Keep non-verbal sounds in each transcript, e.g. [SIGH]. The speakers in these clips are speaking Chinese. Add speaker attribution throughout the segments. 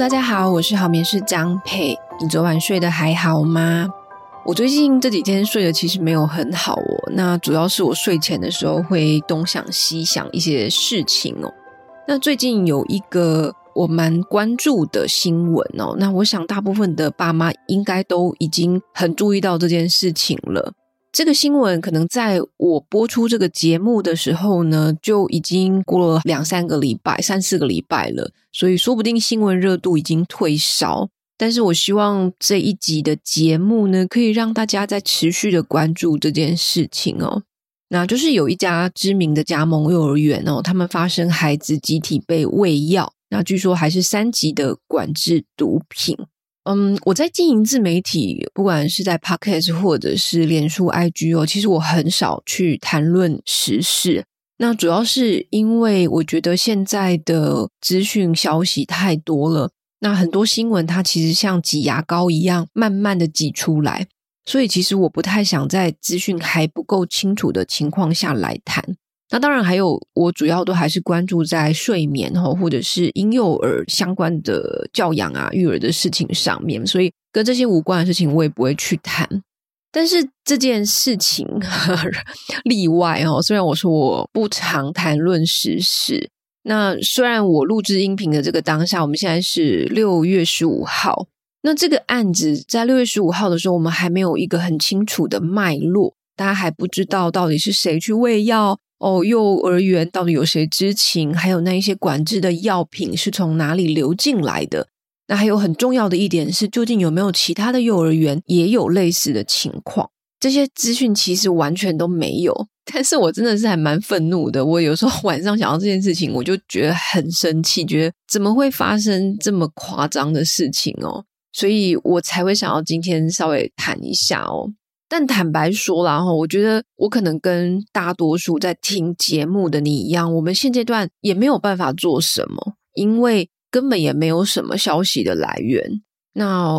Speaker 1: 大家好，我是好眠师张佩。你昨晚睡得还好吗？我最近这几天睡得其实没有很好哦。那主要是我睡前的时候会东想西想一些事情哦。那最近有一个我蛮关注的新闻哦。那我想大部分的爸妈应该都已经很注意到这件事情了。这个新闻可能在我播出这个节目的时候呢，就已经过了两三个礼拜、三四个礼拜了，所以说不定新闻热度已经退烧。但是我希望这一集的节目呢，可以让大家再持续的关注这件事情哦。那就是有一家知名的加盟幼儿园哦，他们发生孩子集体被喂药，那据说还是三级的管制毒品。嗯，我在经营自媒体，不管是在 Podcast 或者是脸书 IG 哦，其实我很少去谈论时事。那主要是因为我觉得现在的资讯消息太多了，那很多新闻它其实像挤牙膏一样，慢慢的挤出来，所以其实我不太想在资讯还不够清楚的情况下来谈。那当然还有，我主要都还是关注在睡眠哈，或者是婴幼儿相关的教养啊、育儿的事情上面，所以跟这些无关的事情我也不会去谈。但是这件事情呵 [LAUGHS] 呵例外哦，虽然我说我不常谈论时事，那虽然我录制音频的这个当下，我们现在是六月十五号，那这个案子在六月十五号的时候，我们还没有一个很清楚的脉络，大家还不知道到底是谁去喂药。哦，幼儿园到底有谁知情？还有那一些管制的药品是从哪里流进来的？那还有很重要的一点是，究竟有没有其他的幼儿园也有类似的情况？这些资讯其实完全都没有。但是我真的是还蛮愤怒的。我有时候晚上想到这件事情，我就觉得很生气，觉得怎么会发生这么夸张的事情哦？所以我才会想要今天稍微谈一下哦。但坦白说啦，哈，我觉得我可能跟大多数在听节目的你一样，我们现阶段也没有办法做什么，因为根本也没有什么消息的来源。那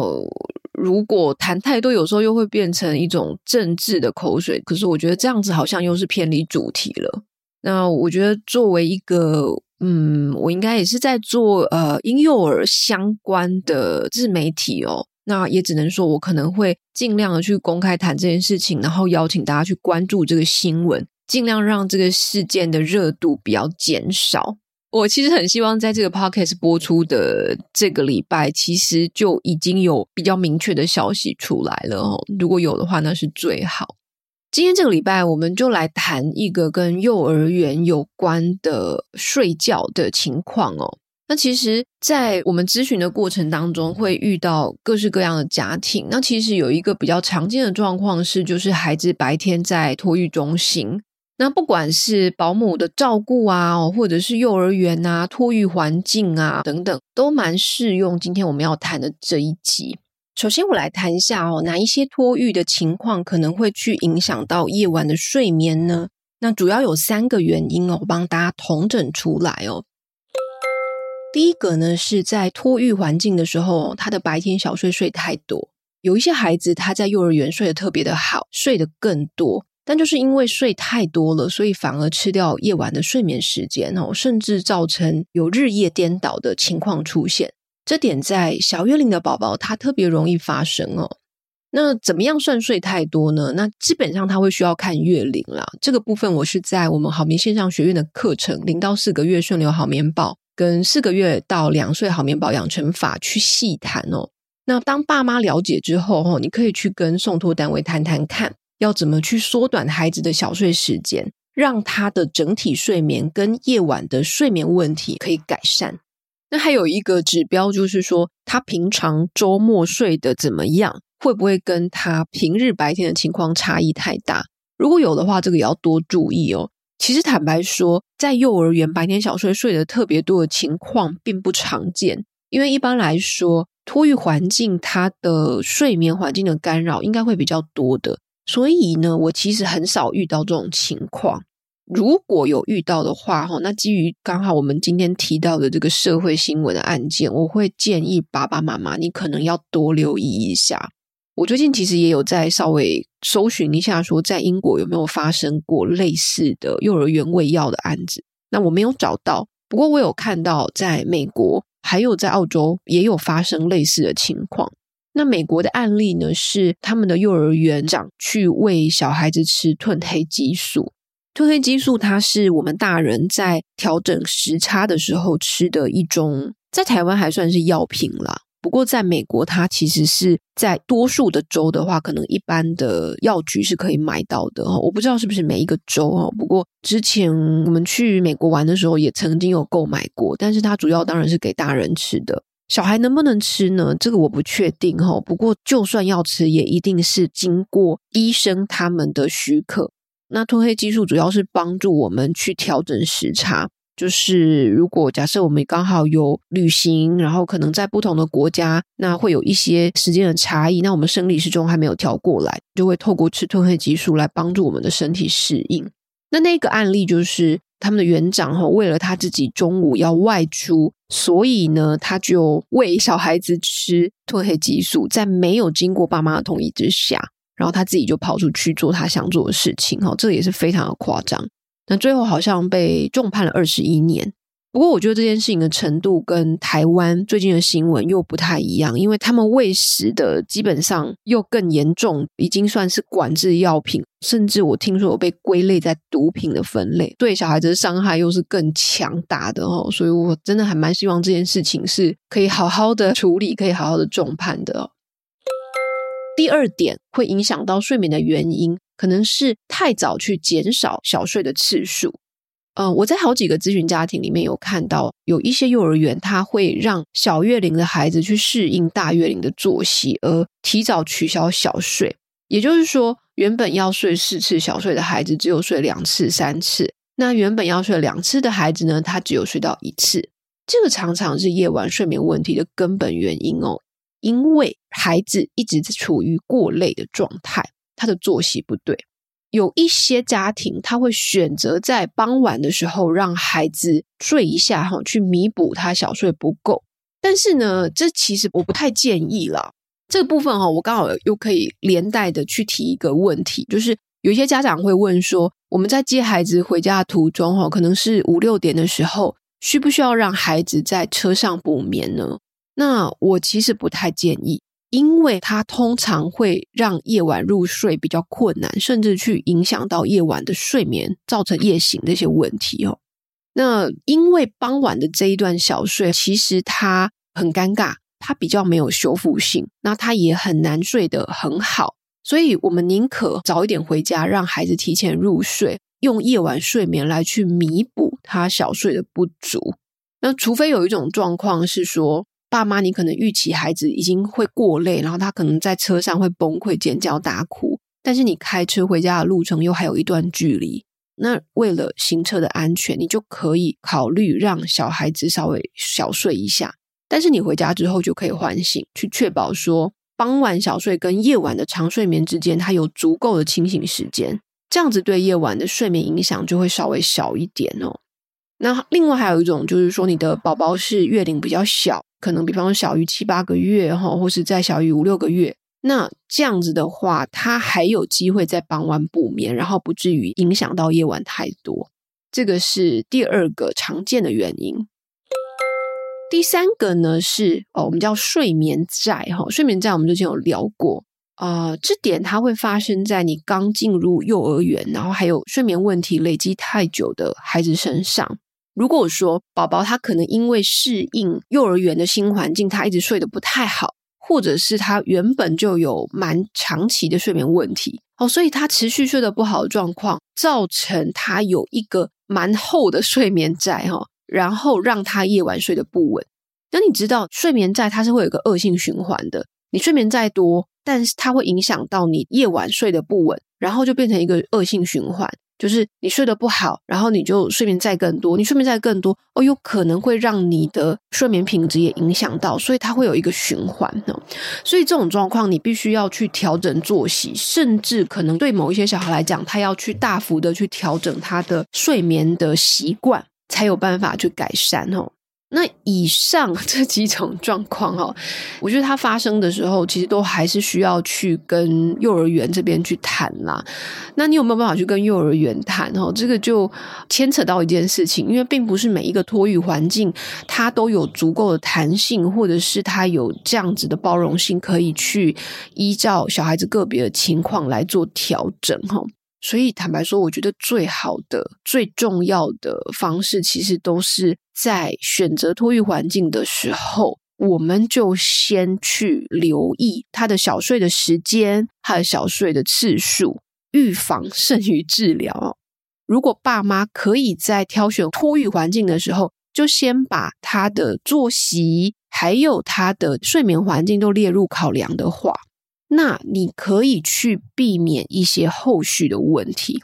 Speaker 1: 如果谈太多，有时候又会变成一种政治的口水。可是我觉得这样子好像又是偏离主题了。那我觉得作为一个，嗯，我应该也是在做呃婴幼儿相关的自媒体哦。那也只能说，我可能会尽量的去公开谈这件事情，然后邀请大家去关注这个新闻，尽量让这个事件的热度比较减少。我其实很希望在这个 podcast 播出的这个礼拜，其实就已经有比较明确的消息出来了哦。如果有的话，那是最好。今天这个礼拜，我们就来谈一个跟幼儿园有关的睡觉的情况哦。那其实，在我们咨询的过程当中，会遇到各式各样的家庭。那其实有一个比较常见的状况是，就是孩子白天在托育中心，那不管是保姆的照顾啊，或者是幼儿园啊、托育环境啊等等，都蛮适用。今天我们要谈的这一集，首先我来谈一下哦，哪一些托育的情况可能会去影响到夜晚的睡眠呢？那主要有三个原因哦，我帮大家统整出来哦。第一个呢，是在托育环境的时候，他的白天小睡睡太多。有一些孩子他在幼儿园睡得特别的好，睡得更多，但就是因为睡太多了，所以反而吃掉夜晚的睡眠时间哦，甚至造成有日夜颠倒的情况出现。这点在小月龄的宝宝他特别容易发生哦。那怎么样算睡太多呢？那基本上他会需要看月龄啦。这个部分我是在我们好眠线上学院的课程《零到四个月顺流好眠报》。跟四个月到两岁好眠保养成法去细谈哦。那当爸妈了解之后，哦，你可以去跟送托单位谈谈看，要怎么去缩短孩子的小睡时间，让他的整体睡眠跟夜晚的睡眠问题可以改善。那还有一个指标就是说，他平常周末睡得怎么样，会不会跟他平日白天的情况差异太大？如果有的话，这个也要多注意哦。其实坦白说，在幼儿园白天小睡睡得特别多的情况并不常见，因为一般来说，托育环境它的睡眠环境的干扰应该会比较多的，所以呢，我其实很少遇到这种情况。如果有遇到的话，哈，那基于刚好我们今天提到的这个社会新闻的案件，我会建议爸爸妈妈，你可能要多留意一下。我最近其实也有在稍微搜寻一下，说在英国有没有发生过类似的幼儿园喂药的案子。那我没有找到，不过我有看到在美国还有在澳洲也有发生类似的情况。那美国的案例呢，是他们的幼儿园长去喂小孩子吃褪黑激素。褪黑激素它是我们大人在调整时差的时候吃的一种，在台湾还算是药品啦。不过，在美国，它其实是在多数的州的话，可能一般的药局是可以买到的哦。我不知道是不是每一个州哦。不过之前我们去美国玩的时候，也曾经有购买过。但是它主要当然是给大人吃的，小孩能不能吃呢？这个我不确定哦。不过就算要吃，也一定是经过医生他们的许可。那褪黑激素主要是帮助我们去调整时差。就是如果假设我们刚好有旅行，然后可能在不同的国家，那会有一些时间的差异，那我们生理时钟还没有调过来，就会透过吃褪黑激素来帮助我们的身体适应。那那个案例就是他们的园长哈，为了他自己中午要外出，所以呢，他就喂小孩子吃褪黑激素，在没有经过爸妈的同意之下，然后他自己就跑出去做他想做的事情哈，这也是非常的夸张。那最后好像被重判了二十一年。不过我觉得这件事情的程度跟台湾最近的新闻又不太一样，因为他们喂食的基本上又更严重，已经算是管制药品，甚至我听说有被归类在毒品的分类，对小孩子的伤害又是更强大的哦。所以我真的还蛮希望这件事情是可以好好的处理，可以好好的重判的。第二点会影响到睡眠的原因。可能是太早去减少小睡的次数。呃，我在好几个咨询家庭里面有看到，有一些幼儿园，他会让小月龄的孩子去适应大月龄的作息，而提早取消小睡。也就是说，原本要睡四次小睡的孩子，只有睡两次、三次。那原本要睡两次的孩子呢，他只有睡到一次。这个常常是夜晚睡眠问题的根本原因哦，因为孩子一直处于过累的状态。他的作息不对，有一些家庭他会选择在傍晚的时候让孩子睡一下哈，去弥补他小睡不够。但是呢，这其实我不太建议了。这个部分哈，我刚好又可以连带的去提一个问题，就是有一些家长会问说，我们在接孩子回家的途中哈，可能是五六点的时候，需不需要让孩子在车上补眠呢？那我其实不太建议。因为它通常会让夜晚入睡比较困难，甚至去影响到夜晚的睡眠，造成夜醒这些问题哦。那因为傍晚的这一段小睡，其实它很尴尬，它比较没有修复性，那它也很难睡得很好。所以我们宁可早一点回家，让孩子提前入睡，用夜晚睡眠来去弥补他小睡的不足。那除非有一种状况是说，爸妈，你可能预期孩子已经会过累，然后他可能在车上会崩溃、尖叫、大哭，但是你开车回家的路程又还有一段距离，那为了行车的安全，你就可以考虑让小孩子稍微小睡一下，但是你回家之后就可以唤醒，去确保说傍晚小睡跟夜晚的长睡眠之间，他有足够的清醒时间，这样子对夜晚的睡眠影响就会稍微小一点哦。那另外还有一种就是说，你的宝宝是月龄比较小。可能比方说小于七八个月哈，或是再小于五六个月，那这样子的话，他还有机会在傍晚补眠，然后不至于影响到夜晚太多。这个是第二个常见的原因。第三个呢是哦，我们叫睡眠债哈，睡眠债我们之前有聊过啊，这点它会发生在你刚进入幼儿园，然后还有睡眠问题累积太久的孩子身上。如果说宝宝他可能因为适应幼儿园的新环境，他一直睡得不太好，或者是他原本就有蛮长期的睡眠问题，哦，所以他持续睡得不好的状况，造成他有一个蛮厚的睡眠债哈，然后让他夜晚睡得不稳。那你知道睡眠债它是会有一个恶性循环的，你睡眠再多，但是它会影响到你夜晚睡得不稳，然后就变成一个恶性循环。就是你睡得不好，然后你就睡眠再更多，你睡眠再更多哦，有可能会让你的睡眠品质也影响到，所以它会有一个循环哦。所以这种状况你必须要去调整作息，甚至可能对某一些小孩来讲，他要去大幅的去调整他的睡眠的习惯，才有办法去改善哦。那以上 [LAUGHS] 这几种状况哈，我觉得它发生的时候，其实都还是需要去跟幼儿园这边去谈啦。那你有没有办法去跟幼儿园谈？哈，这个就牵扯到一件事情，因为并不是每一个托育环境它都有足够的弹性，或者是它有这样子的包容性，可以去依照小孩子个别的情况来做调整哈。所以坦白说，我觉得最好的、最重要的方式，其实都是在选择托育环境的时候，我们就先去留意他的小睡的时间，还有小睡的次数，预防胜于治疗。如果爸妈可以在挑选托育环境的时候，就先把他的作息还有他的睡眠环境都列入考量的话。那你可以去避免一些后续的问题。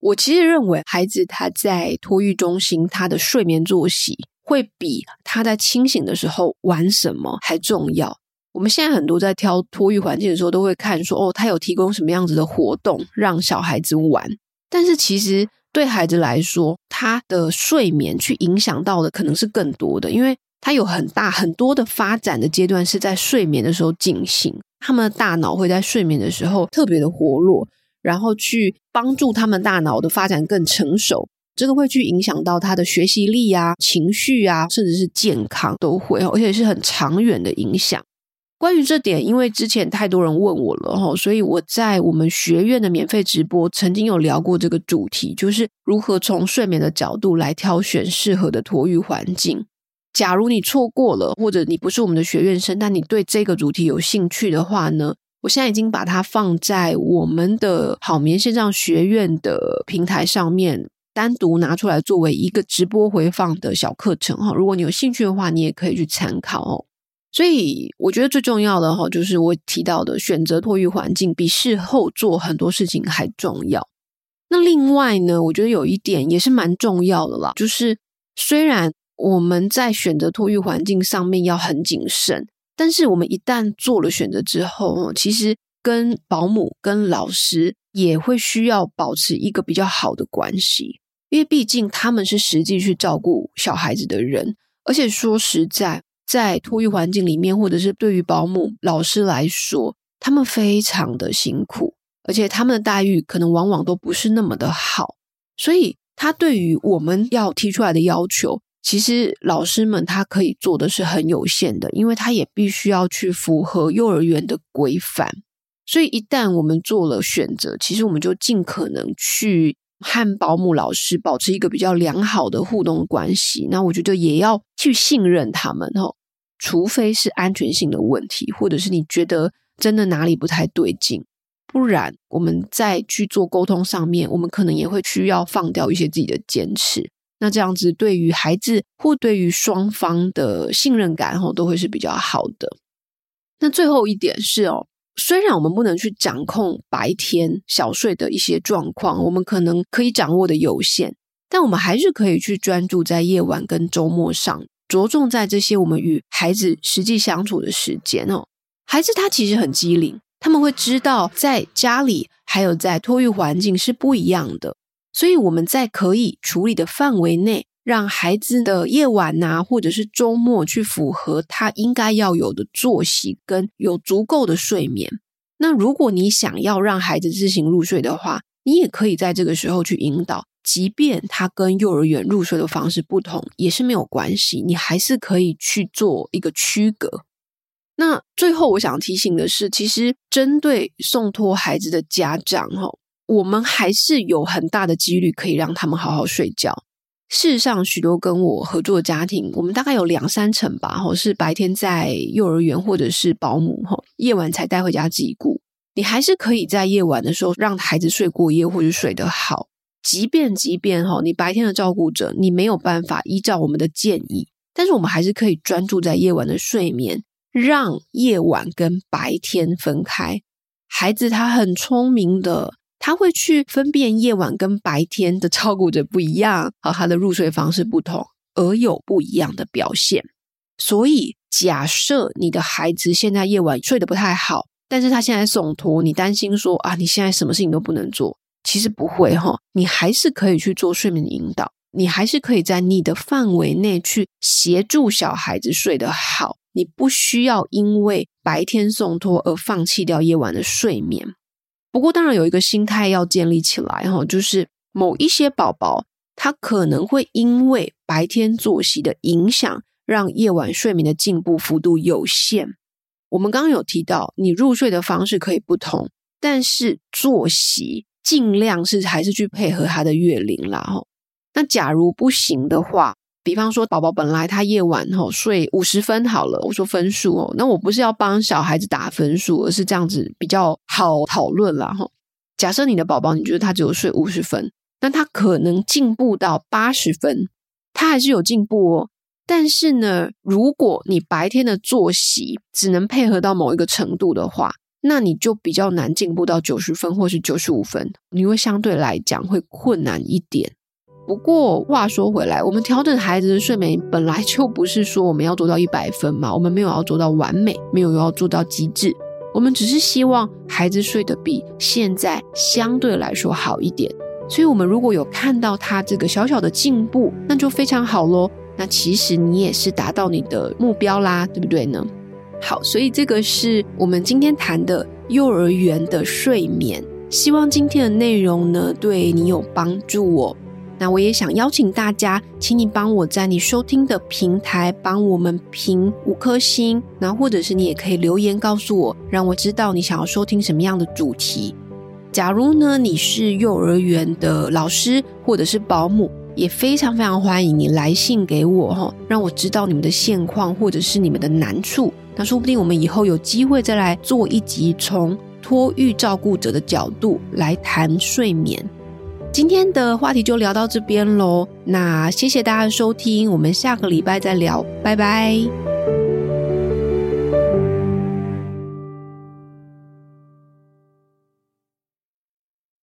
Speaker 1: 我其实认为，孩子他在托育中心，他的睡眠作息会比他在清醒的时候玩什么还重要。我们现在很多在挑托育环境的时候，都会看说，哦，他有提供什么样子的活动让小孩子玩。但是其实对孩子来说，他的睡眠去影响到的可能是更多的，因为他有很大很多的发展的阶段是在睡眠的时候进行。他们的大脑会在睡眠的时候特别的活络，然后去帮助他们大脑的发展更成熟。这个会去影响到他的学习力啊、情绪啊，甚至是健康都会，而且是很长远的影响。关于这点，因为之前太多人问我了哈，所以我在我们学院的免费直播曾经有聊过这个主题，就是如何从睡眠的角度来挑选适合的托育环境。假如你错过了，或者你不是我们的学院生，但你对这个主题有兴趣的话呢，我现在已经把它放在我们的好眠线上学院的平台上面，单独拿出来作为一个直播回放的小课程哈。如果你有兴趣的话，你也可以去参考哦。所以我觉得最重要的哈，就是我提到的选择托育环境比事后做很多事情还重要。那另外呢，我觉得有一点也是蛮重要的啦，就是虽然。我们在选择托育环境上面要很谨慎，但是我们一旦做了选择之后，其实跟保姆、跟老师也会需要保持一个比较好的关系，因为毕竟他们是实际去照顾小孩子的人，而且说实在，在托育环境里面，或者是对于保姆、老师来说，他们非常的辛苦，而且他们的待遇可能往往都不是那么的好，所以他对于我们要提出来的要求。其实老师们他可以做的是很有限的，因为他也必须要去符合幼儿园的规范。所以一旦我们做了选择，其实我们就尽可能去和保姆老师保持一个比较良好的互动关系。那我觉得也要去信任他们哦，除非是安全性的问题，或者是你觉得真的哪里不太对劲，不然我们在去做沟通上面，我们可能也会需要放掉一些自己的坚持。那这样子对于孩子或对于双方的信任感哦都会是比较好的。那最后一点是哦，虽然我们不能去掌控白天小睡的一些状况，我们可能可以掌握的有限，但我们还是可以去专注在夜晚跟周末上，着重在这些我们与孩子实际相处的时间哦。孩子他其实很机灵，他们会知道在家里还有在托育环境是不一样的。所以我们在可以处理的范围内，让孩子的夜晚呐、啊，或者是周末去符合他应该要有的作息，跟有足够的睡眠。那如果你想要让孩子自行入睡的话，你也可以在这个时候去引导，即便他跟幼儿园入睡的方式不同，也是没有关系，你还是可以去做一个区隔。那最后我想提醒的是，其实针对送托孩子的家长，哈。我们还是有很大的几率可以让他们好好睡觉。事实上，许多跟我合作的家庭，我们大概有两三成吧，哈，是白天在幼儿园或者是保姆，哈，夜晚才带回家自己顾。你还是可以在夜晚的时候让孩子睡过夜，或者睡得好。即便即便哈，你白天的照顾者你没有办法依照我们的建议，但是我们还是可以专注在夜晚的睡眠，让夜晚跟白天分开。孩子他很聪明的。他会去分辨夜晚跟白天的照顾者不一样，和他的入睡方式不同，而有不一样的表现。所以，假设你的孩子现在夜晚睡得不太好，但是他现在送托，你担心说啊，你现在什么事情都不能做，其实不会哈，你还是可以去做睡眠引导。你还是可以在你的范围内去协助小孩子睡得好。你不需要因为白天送托而放弃掉夜晚的睡眠。不过，当然有一个心态要建立起来哈，就是某一些宝宝他可能会因为白天作息的影响，让夜晚睡眠的进步幅度有限。我们刚刚有提到，你入睡的方式可以不同，但是作息尽量是还是去配合他的月龄啦哈。那假如不行的话，比方说，宝宝本来他夜晚吼睡五十分好了，我说分数哦，那我不是要帮小孩子打分数，而是这样子比较好讨论啦吼。假设你的宝宝你觉得他只有睡五十分，那他可能进步到八十分，他还是有进步哦。但是呢，如果你白天的作息只能配合到某一个程度的话，那你就比较难进步到九十分或是九十五分，你会相对来讲会困难一点。不过话说回来，我们调整孩子的睡眠本来就不是说我们要做到一百分嘛，我们没有要做到完美，没有要做到极致，我们只是希望孩子睡得比现在相对来说好一点。所以，我们如果有看到他这个小小的进步，那就非常好喽。那其实你也是达到你的目标啦，对不对呢？好，所以这个是我们今天谈的幼儿园的睡眠。希望今天的内容呢，对你有帮助哦。那我也想邀请大家，请你帮我在你收听的平台帮我们评五颗星，那或者是你也可以留言告诉我，让我知道你想要收听什么样的主题。假如呢，你是幼儿园的老师或者是保姆，也非常非常欢迎你来信给我哈，让我知道你们的现况或者是你们的难处。那说不定我们以后有机会再来做一集，从托育照顾者的角度来谈睡眠。今天的话题就聊到这边喽，那谢谢大家收听，我们下个礼拜再聊，拜拜。